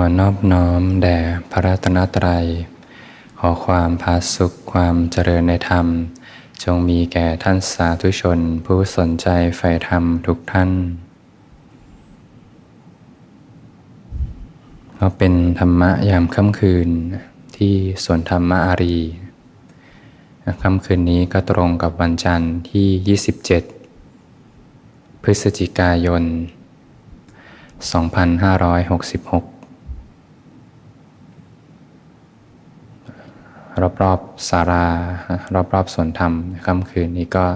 อนอบน้อมแด่พระรัตนตรัย ขอความพาสุขความเจริญในธรรม จงมีแก่ท่านสาธุชน ผู้สนใจใฝ่ธรรมทุกท่าน ก็เป็นธรรมะยามค่ำคืนที่สวนธรรมอารีค่ำคืนนี้ก็ตรงกับวันจันทร์ที่ 27 พฤศจิกายน 2566 รอบๆสารารอบๆสวนธรรมค่ำคืนนี้ก็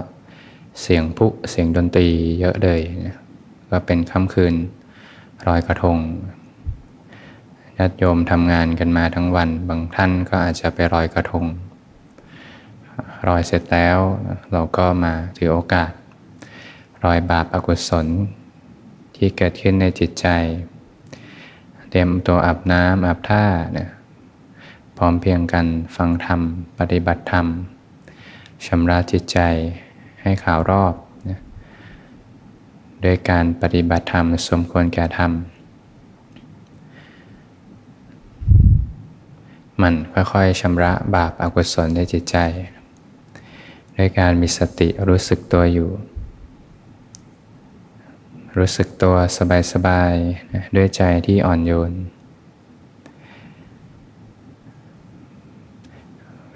เสียงพุเสียงดนตรีเยอะเลยก็เป็นค่ำคืนรอยกระทงญาติโยมทำงานกันมาทั้งวัน บางท่านก็อาจจะไปรอยกระทง รอยเสร็จแล้วเราก็มาถือโอกาส รอยบาปอกุศลที่เกิดขึ้นในจิตใจ เตรียมตัวอาบน้ำอาบท่าเนี่ย พร้อมเพียงกันฟังธรรม ปฏิบัติธรรมชำระจิตใจให้ข่าวรอบนะโดยการปฏิบัติธรรมสมควรแก่ธรรม มันค่อยๆชำระบาปอากุศลในจิตใจ ด้วยการมีสติรู้สึกตัวอยู่ รู้สึกตัวสบายๆด้วยใจที่อ่อนโยน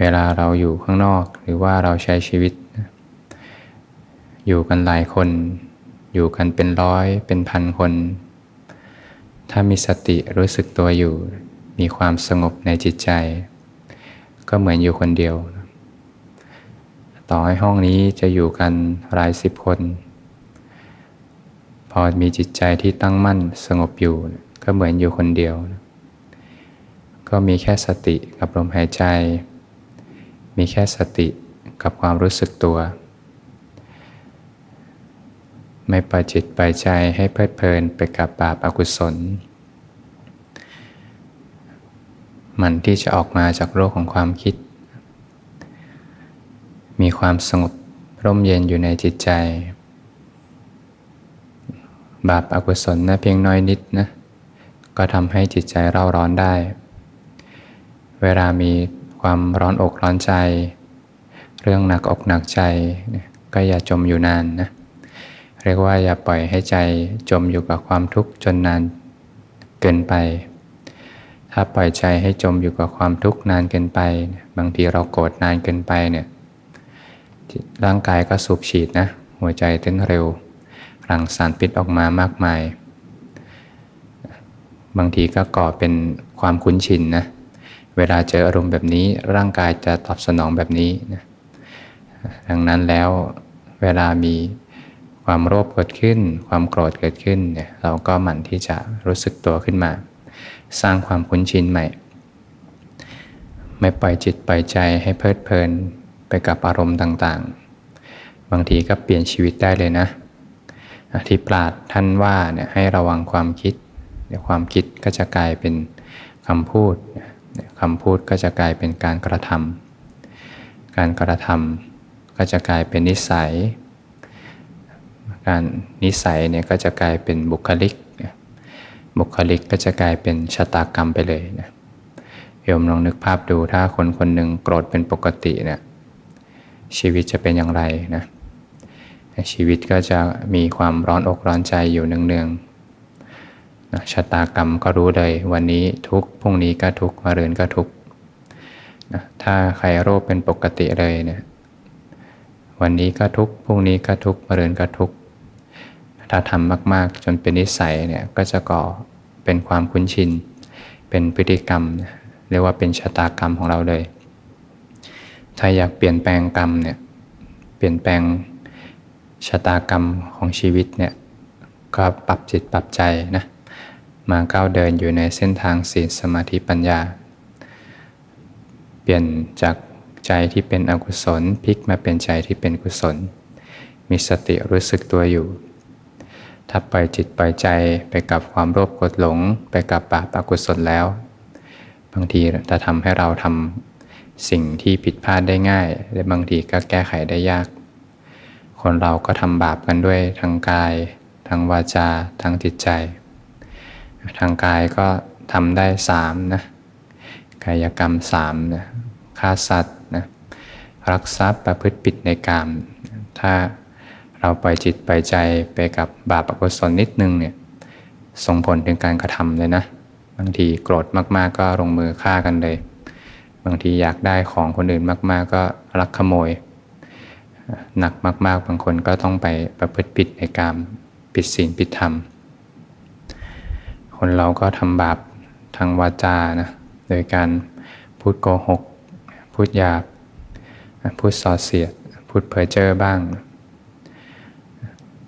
เวลาเราอยู่ข้างนอกหรือว่าเราใช้ชีวิต อยู่กันหลายคน อยู่กันเป็นร้อยเป็นพันคน ถ้ามีสติรู้สึกตัวอยู่ มีความสงบในจิตใจ ก็เหมือนอยู่คนเดียว ต่อให้ห้องนี้จะอยู่กันหลายสิบคน พอมีจิตใจที่ตั้งมั่นสงบอยู่ ก็เหมือนอยู่คนเดียว ก็มีแค่สติกับลมหายใจ มีแค่สติกับความรู้สึกตัว ไม่ปล่อยจิตปล่อยใจให้เพลิดเพลินไปกับบาปอากุศล มันที่จะออกมาจากโลกของความคิด มีความสงบร่มเย็นอยู่ในจิตใจ บาปอากุศลนะเพียงน้อยนิดนะ ก็ทำให้จิตใจเร่าร้อนได้ เวลามี ความร้อนอกร้อนใจ เรื่องหนักอกหนักใจ ก็อย่าจมอยู่นานนะ เรียกว่าอย่าปล่อยให้ใจจมอยู่กับความทุกข์จนนานเกินไป ถ้าปล่อยใจให้จมอยู่กับความทุกข์นานเกินไป บางทีเราโกรธนานเกินไปเนี่ย ร่างกายก็สูบฉีดนะ หัวใจเต้นเร็วรังสารพิษออกมามากมาย บางทีก็ก่อเป็นความคุ้นชินนะ เวลาเจออารมณ์แบบนี้ร่างกายจะตอบสนองแบบนี้นะดังนั้นแล้วเวลามีความโลภเกิดขึ้น ความโกรธเกิดขึ้นเนี่ยเราก็หมั่นที่จะรู้สึกตัวขึ้นมา สร้างความคุ้นชินใหม่ ไม่ปล่อยจิตปล่อยใจให้เพลิดเพลินไปกับอารมณ์ต่างๆ บางทีก็เปลี่ยนชีวิตได้เลยนะที่ปราดท่านว่าเนี่ยให้ระวังความคิดเดี๋ยวความคิดก็จะกลายเป็นคำพูด คำพูดก็จะกลายเป็นการกระทำการกระทำก็จะกลายเป็นนิสัย การนิสัยเนี่ยก็จะกลายเป็นบุคลิก บุคลิกก็จะกลายเป็นชะตากรรมไปเลยนะโยมลองนึกภาพดูถ้าคนคนหนึ่งโกรธเป็นปกติเนี่ยชีวิตจะเป็นอย่างไรนะชีวิตก็จะมีความร้อนอกร้อนใจอยู่เนืองๆ นะชะตากรรมก็รู้เลย วันนี้ทุกพรุ่งนี้ก็ทุกมาเรือนก็ทุกนะถ้าใครโรคเป็นปกติเลยเนี่ยวันนี้ก็ทุกพรุ่งนี้ก็ทุกมาเรือนก็ทุกถ้าทำมากๆ จนเป็นนิสัยเนี่ยก็จะก่อเป็นความคุ้นชิน เป็นพฤติกรรม เรียกว่าเป็นชะตากรรมของเราเลย ถ้าอยากเปลี่ยนแปลงกรรมเนี่ยเปลี่ยนแปลงชะตากรรมของชีวิตเนี่ยก็ปรับจิตปรับใจนะ มาก้าวเดินอยู่ในเส้นทางศีลสมาธิปัญญา เปลี่ยนจากใจที่เป็นอกุศลพลิกมาเป็นใจที่เป็นกุศล มีสติรู้สึกตัวอยู่ ถ้าปล่อยจิตปล่อยใจไปกับความโลภกดหลง ไปกับบาปอกุศลแล้ว บางทีจะทำให้เราทำสิ่งที่ผิดพลาดได้ง่าย และบางทีก็แก้ไขได้ยาก คนเราก็ทำบาปกันด้วยทางกาย ทางวาจา ทางจิตใจ ทางกายก็ทำได้สามนะกายกรรมสามนะฆ่าสัตว์นะรักทรัพย์ประพฤติผิดในกามถ้าเราปล่อยจิตปล่อยใจไปกับบาปอกุศลนิดนึงเนี่ยส่งผลถึงการกระทำเลยนะบางทีโกรธมากๆ ก็ลงมือฆ่ากันเลย บางทีอยากได้ของคนอื่นมากๆ ก็รักขโมย หนักมากๆ บางคนก็ต้องไปประพฤติผิดในกามผิดศีลผิดธรรม คนเราก็ทำบาปทางวาจานะโดยการพูดโกหก พูดหยาบ พูดส่อเสียด พูดเพ้อเจ้อบ้าง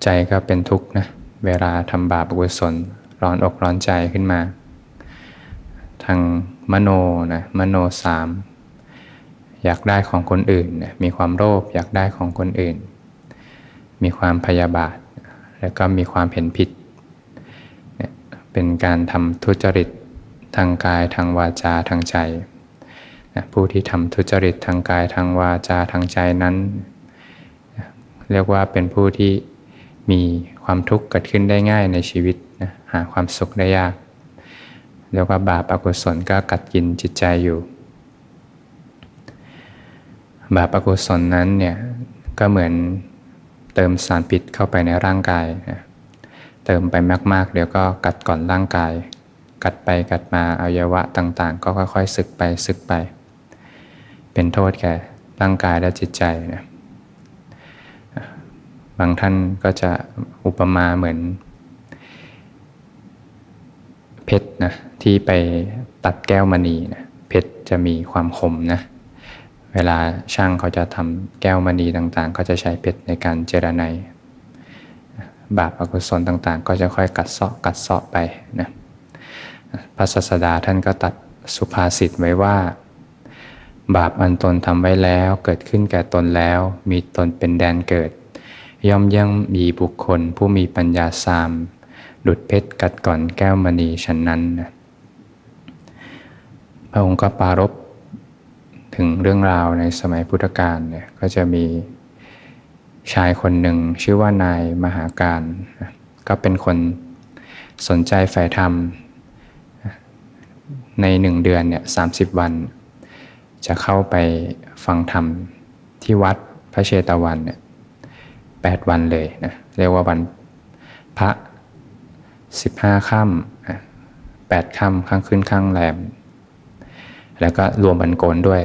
ใจก็เป็นทุกข์นะเวลาทำบาปอกุศลร้อนอกร้อนใจขึ้นมา ทางมโนนะมโนสามอยากได้ของคนอื่นนะมีความโลภอยากได้ของคนอื่น มีความพยาบาท แล้วก็มีความเห็นผิด เป็นการทำทุจริตทางกายทางวาจาทางใจนะผู้ที่ทำทุจริตทางกายทางวาจาทางใจนั้น เรียกว่าเป็นผู้ที่มีความทุกข์เกิดขึ้นได้ง่ายในชีวิตนะหาความสุขได้ยากเรียกว่าบาปอกุศลก็กัดกินจิตใจอยู่ บาปอกุศลนั้นเนี่ยก็เหมือนเติมสารพิษเข้าไปในร่างกายนะ เติมไปมากๆ เดี๋ยวก็กัดก่อนร่างกาย กัดไปกัดมาอวัยวะต่างๆ ก็ค่อยๆสึกไปสึกไป เป็นโทษแก่ร่างกายและจิตใจนะบางท่านก็จะอุปมาเหมือน เพชรนะที่ไปตัดแก้วมณีนะเพชรจะมีความคมนะเวลาช่างเขาจะทำแก้วมณีต่างๆ ก็จะใช้เพชรในการเจรไน บาปอกุศลต่างๆ ก็จะค่อยกัดเซาะกัดเซาะไปนะพระศาสดาท่านก็ตัดสุภาษิตไว้ว่า บาปอันตนทำไว้แล้วเกิดขึ้นแก่ตนแล้ว มีตนเป็นแดนเกิด ย่อมยังมีบุคคล ผู้มีปัญญาสาม ดุดเพชรกัดก่อนแก้วมณีฉันนั้นนะพระองค์ก็ปารบถึงเรื่องราวในสมัยพุทธกาลเนี่ยก็จะมี ชายคนหนึ่งชื่อว่านายมหาการ ก็เป็นคนสนใจฝ่ายธรรม ในหนึ่งเดือนเนี่ยสาวัน จะเข้าไปฟังธรรมที่วัดพระเชตวันเนี่ยแปดวันเลยนะเรียกว่าวันพระสิบห้าค่ำแปดค่ำข้างขึ้นข้างแรม แล้วก็รวมบันโกนด้วย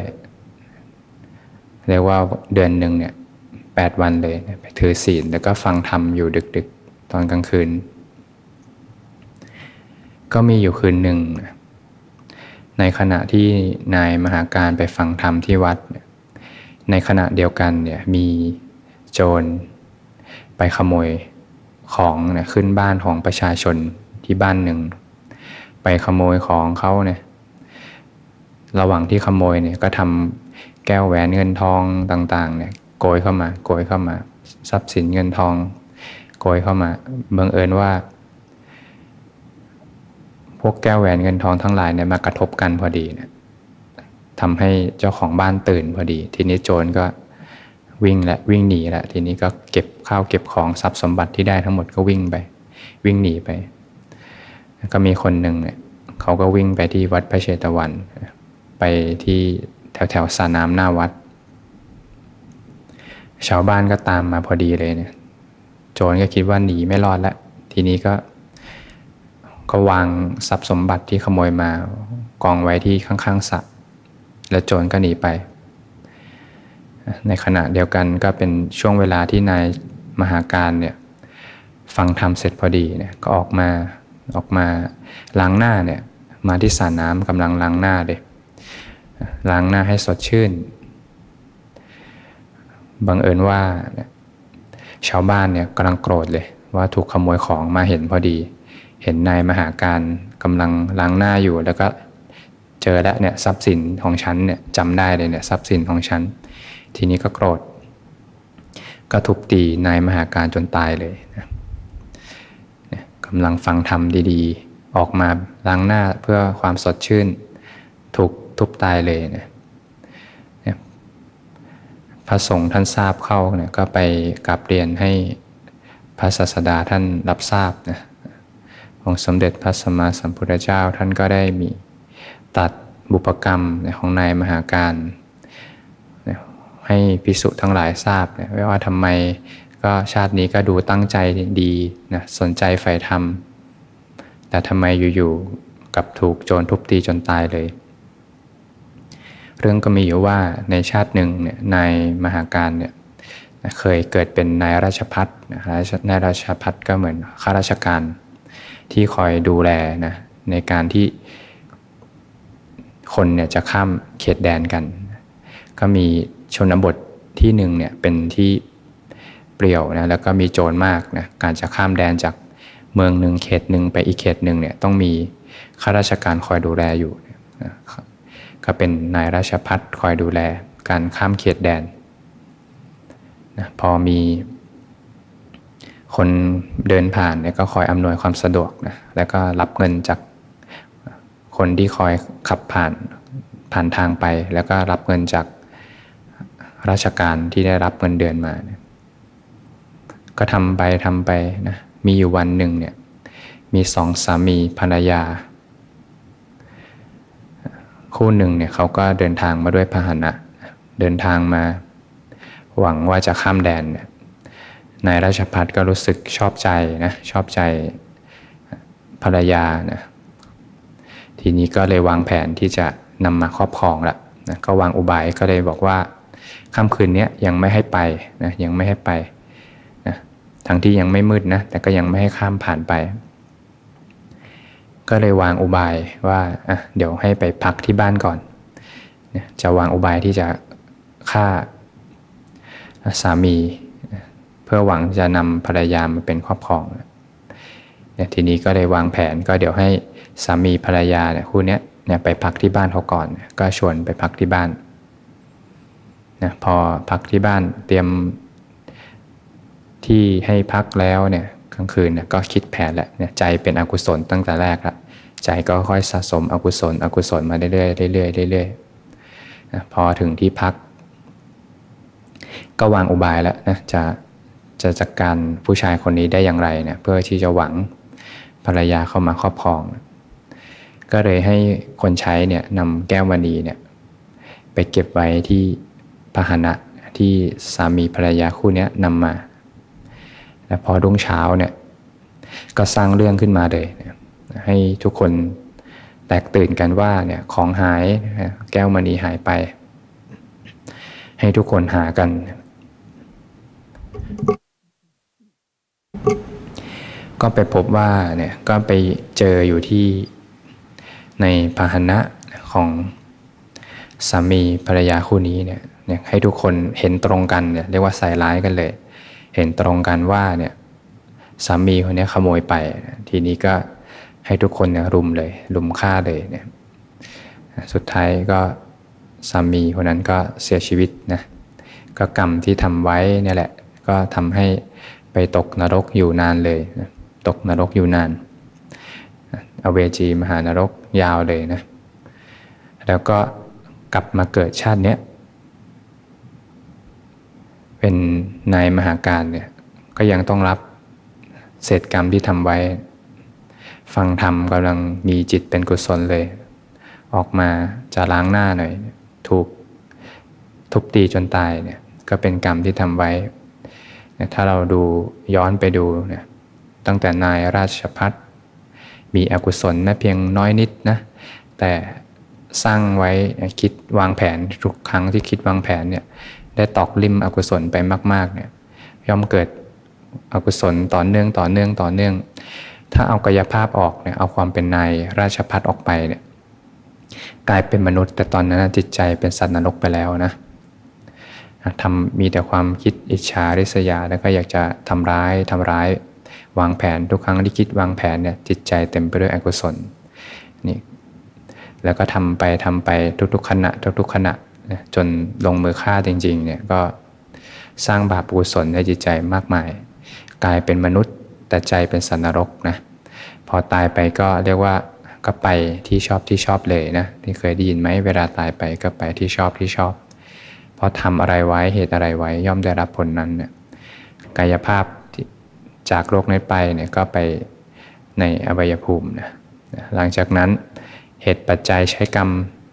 เรียกว่าเดือนหนึ่งเนี่ย แปดวันเลยไปถือศีลแล้วก็ฟังธรรมอยู่ดึกๆ ตอนกลางคืน ก็มีอยู่คืนหนึ่ง ในขณะที่นายมหาการไปฟังธรรมที่วัด ในขณะเดียวกันเนี่ยมีโจรไปขโมยของนี่ยขึ้นบ้านของประชาชนที่บ้านหนึ่ง ไปขโมยของเขาเนี่ยระหว่างที่ขโมยเนี่ยก็ทำแก้วแหวนเงินทองต่างๆเนี่ย โกยเข้ามาโกยเข้ามา ทรัพย์สินเงินทอง โกยเข้ามาบังเอิญว่า พวกแก้วแหวนเงินทองทั้งหลายเนี่ยมากระทบกันพอดีเนี่ยทำให้เจ้าของบ้านตื่นพอดี ทีนี้โจรก็วิ่งและวิ่งหนีแหละทีนี้ก็เก็บข้าวเก็บของทรัพย์สมบัติที่ได้ทั้งหมดก็วิ่งไป วิ่งหนีไป ก็มีคนหนึ่งเนี่ยเขาก็วิ่งไปที่วัดพระเชตวัน ไปที่แถวแถวสาน้ำหน้าวัด ชาวบ้านก็ตามมาพอดีเลยเนี่ย โจรก็คิดว่าหนีไม่รอดแล้วทีนี้ก็ ก็วางทรัพย์สมบัติที่ขโมยมากองไว้ที่ข้างๆสระแล้วโจรก็หนีไป ในขณะเดียวกันก็เป็นช่วงเวลาที่นายมหาการเนี่ย ฟังธรรมเสร็จพอดีเนี่ยก็ออกมาออกมาล้างหน้าเนี่ย มาที่สระน้ำกำลังล้างหน้าเลยล้างหน้าให้สดชื่น บังเอิญว่าชาวบ้านเนี่ยกำลังโกรธเลย ว่าถูกขโมยของมาเห็นพอดี เห็นนายมหาการกำลังล้างหน้าอยู่ แล้วก็เจอแล้วเนี่ยทรัพย์สินของฉันเนี่ยจำได้เลยเนี่ยทรัพย์สินของฉัน ทีนี้ก็โกรธ ก็ทุบตีนายมหาการจนตายเลยนะกำลังฟังธรรมดีๆ ออกมาล้างหน้าเพื่อความสดชื่น ถูกทุบตายเลยนะ พระสงฆ์ท่านทราบเข้าเนี่ยก็ไปกราบเรียนให้พระศาสดาท่านรับทราบนะองค์สมเด็จพระสัมมาสัมพุทธเจ้าท่านก็ได้มีตัดบุพกรรมของนายมหาการ ให้พิสุทั้งหลายทราบว่าทำไมก็ชาตินี้ก็ดูตั้งใจดีนะสนใจใฝ่ธรรม แต่ทำไมอยู่ๆกับถูกโจรทุบตีจนตายเลย เรื่องก็มีอยู่ว่าในชาติหนึ่งเนี่ยนายมหาการเนี่ยเคยเกิดเป็นนายราชพัฒนายราชพัฒก็เหมือนข้าราชการที่คอยดูแลนะในการที่คนเนี่ยจะข้ามเขตแดนกัน ก็มีชนบทที่หนึ่งเนี่ยเป็นที่เปลี่ยวนะแล้วก็มีโจรมากนะการจะข้ามแดนจากเมืองหนึ่งเขตหนึ่งไปอีกเขตหนึ่งเนี่ยต้องมีข้าราชการคอยดูแลอยู่นะ ก็เป็นนายราชพัฒคอยดูแลการข้ามเขตแดนนะพอมีคนเดินผ่านเนี่ยก็คอยอำนวยความสะดวกนะแล้วก็รับเงินจากคนที่คอยขับผ่านผ่านทางไป แล้วก็รับเงินจากราชการที่ได้รับเงินเดือนมาเนี่ยก็ทำไปทำไปนะมีอยู่วันหนึ่งเนี่ยมีสองสามีภรรยา คู่หนึ่งเนี่ยเขาก็เดินทางมาด้วยพาหนะ เดินทางมา หวังว่าจะข้ามแดนเนี่ยนายราชพัฒก็รู้สึกชอบใจนะชอบใจภรรยานะทีนี้ก็เลยวางแผนที่จะนำมาครอบครองละนะก็วางอุบายก็เลยบอกว่าค่ำคืนนี้ยังไม่ให้ไปนะยังไม่ให้ไปนะทั้งที่ยังไม่มืดนะแต่ก็ยังไม่ให้ข้ามผ่านไป ก็เลยวางอุบายว่าอะเดี๋ยวให้ไปพักที่บ้านก่อนจะวางอุบายที่จะฆ่าสามี เพื่อหวังจะนำภรรยามาเป็นครอบครองเนี่ยทีนี้ก็เลยวางแผนก็เดี๋ยวให้สามีภรรยาเนี่ยคู่นี้เนี่ยไปพักที่บ้านเขาก่อน ก็ชวนไปพักที่บ้านนะพอพักที่บ้านเตรียมที่ให้พักแล้วเนี่ย กลางคืนเนี่ยก็คิดแผนแหละเนี่ยใจเป็นอกุศลตั้งแต่แรกละใจก็ค่อยสะสมอกุศล อกุศลมาเรื่อยๆเรื่อยๆเรื่อยๆนะพอถึงที่พัก ก็วางอุบายแล้วนะจะจะจัดกการผู้ชายคนนี้ได้อย่างไรเนี่ยเพื่อที่จะหวังภรรยาเข้ามาครอบครอง ก็เลยให้คนใช้เนี่ยนำแก้วมณีเนี่ยไปเก็บไว้ที่พาหนะที่สามีภรรยาคู่นี้นำมา แล้วพอรุ่งเช้าเนี่ยก็สร้างเรื่องขึ้นมาเลยให้ทุกคนแตกตื่นกันว่าเนี่ยของหายแก้วมณีหายไป ให้ทุกคนหากัน ก็ไปพบว่าเนี่ยก็ไปเจออยู่ที่ในพาหนะของสามีภรรยาคู่นี้เนี่ยให้ทุกคนเห็นตรงกันเนี่ยเรียกว่าใส่ร้ายกันเลย เห็นตรงกันว่าเนี่ยสามีคนนี้ขโมยไป ทีนี้ก็ให้ทุกคนเนี่ยรุมเลย รุมฆ่าเลยเนี่ยสุดท้ายก็สามีคนนั้นก็เสียชีวิตนะก็กรรมที่ทำไว้เนี่ยแหละ ก็ทำให้ไปตกนรกอยู่นานเลยนะตกนรกอยู่นาน อเวจีมหานรกยาวเลยนะแล้วก็กลับมาเกิดชาติเนี้ย เป็นนายมหาการเนี่ยก็ยังต้องรับเศษกรรมที่ทำไว้ ฟังธรรมกำลังมีจิตเป็นกุศลเลย ออกมาจะล้างหน้าหน่อย ถูกทุบตีจนตายเนี่ยก็เป็นกรรมที่ทำไว้ ถ้าเราดูย้อนไปดูเนี่ยตั้งแต่นายราชพัฒมีอกุศลนะเพียงน้อยนิดนะแต่สร้างไว้คิดวางแผนทุกครั้งที่คิดวางแผนเนี่ย ได้ตอกลิมอกุศลไปมาก ๆ เนี่ย ย่อมเกิดอกุศลต่อเนื่องต่อเนื่องต่อเนื่อง ถ้าเอากายภาพออกเนี่ยเอาความเป็นนายราชพัฒออกไปเนี่ยกลายเป็นมนุษย์ แต่ตอนนั้นจิตใจเป็นสัตว์นรกไปแล้วนะทำมีแต่ความคิดอิจฉาริษยาแล้วก็อยากจะทำร้ายทำร้ายวางแผนทุกครั้งที่คิดวางแผนเนี่ยจิตใจเต็มไปด้วยอกุศลนี่แล้วก็ทำไปทำไปทุกๆขณะทุกๆขณะ จนลงมือฆ่าจริงๆเนี่ยก็สร้างบาปกุศลในจิตใจมากมาย กลายเป็นมนุษย์แต่ใจเป็นสันนรกนะพอตายไปก็เรียกว่าก็ไปที่ชอบที่ชอบเลยนะที่เคยได้ยินไหมเวลาตายไปก็ไปที่ชอบที่ชอบเพราะทำอะไรไว้เหตุอะไรไว้ย่อมได้รับผลนั้นเนี่ยกายภาพจากโลกนี้ไปเนี่ยก็ไปในอวัยภูมินะหลังจากนั้นเหตุปัจจัยใช้กรรม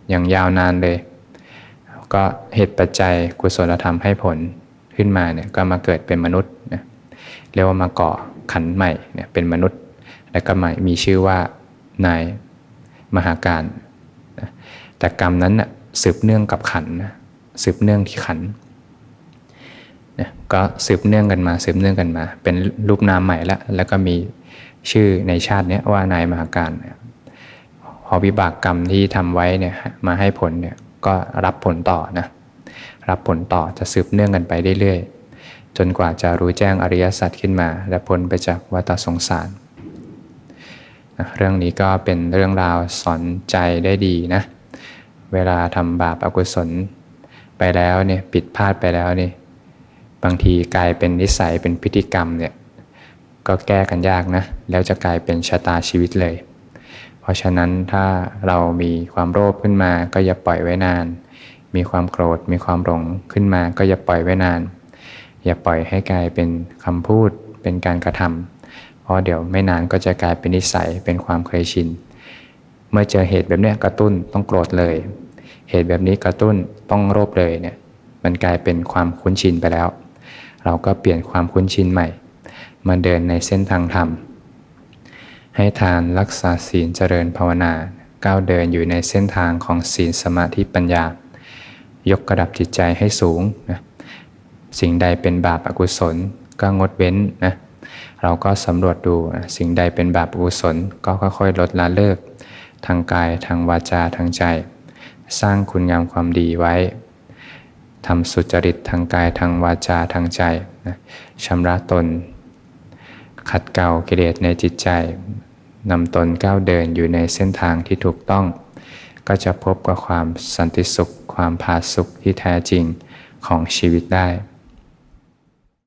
อย่างยาวนานเลย ก็เหตุปัจจัยกุศลธรรมให้ผลขึ้นมาเนี่ยก็มาเกิดเป็นมนุษย์นะเรียกว่ามาก่อขันใหม่เนี่ยเป็นมนุษย์ แล้วก็มามีชื่อว่านายมหาการนะแต่กรรมนั้นนะสืบเนื่องกับขันนะสืบเนื่องที่ขันนะก็สืบเนื่องกันมาสืบเนื่องกันมา เป็นรูปนามใหม่แล้วแล้วก็มีชื่อในชาตินี้ว่านายมหาการพอวิบากกรรมที่ทำไว้เนี่ยมาให้ผลเนี่ย ก็รับผลต่อนะรับผลต่อจะสืบเนื่องกันไปเรื่อยๆจนกว่าจะรู้แจ้งอริยสัจขึ้นมา และพ้นไปจากวัฏสงสารนะเรื่องนี้ก็เป็นเรื่องราวสอนใจได้ดีนะเวลาทำบาปอกุศลไปแล้วเนี่ยผิดพลาดไปแล้วนี่บางทีกลายเป็นนิสัยเป็นพฤติกรรมเนี่ยก็แก้กันยากนะ แล้วจะกลายเป็นชะตาชีวิตเลย เพราะฉะนั้นถ้าเรามีความโลภขึ้นมาก็อย่าปล่อยไว้นาน มีความโกรธมีความหลงขึ้นมาก็อย่าปล่อยไว้นาน อย่าปล่อยให้กลายเป็นคำพูดเป็นการกระทำเพราะเดี๋ยวไม่นานก็จะกลายเป็นนิสัยเป็นความเคยชิน เมื่อเจอเหตุแบบนี้กระตุ้นต้องโกรธเลย เหตุแบบนี้กระตุ้นต้องโลภเลยเนี่ยมันกลายเป็นความคุ้นชินไปแล้ว เราก็เปลี่ยนความคุ้นชินใหม่มาเดินในเส้นทางธรรม ให้ทานรักษาศีลเจริญภาวนาก้าวเดินอยู่ในเส้นทางของศีลสมาธิปัญญา ยกระดับจิตใจให้สูงนะสิ่งใดเป็นบาปอกุศลก็งดเว้นนะเราก็สำรวจดูสิ่งใดเป็นบาปอกุศลก็ค่อยๆลดละเลิก ทางกายทางวาจาทางใจ สร้างคุณงามความดีไว้ทำสุจริตทางกายทางวาจาทางใจนะชำระตน ขัดเกลากิเลสในจิตใจ นำตนก้าวเดินอยู่ในเส้นทางที่ถูกต้อง ก็จะพบกับความสันติสุข ความผาสุกที่แท้จริงของชีวิตได้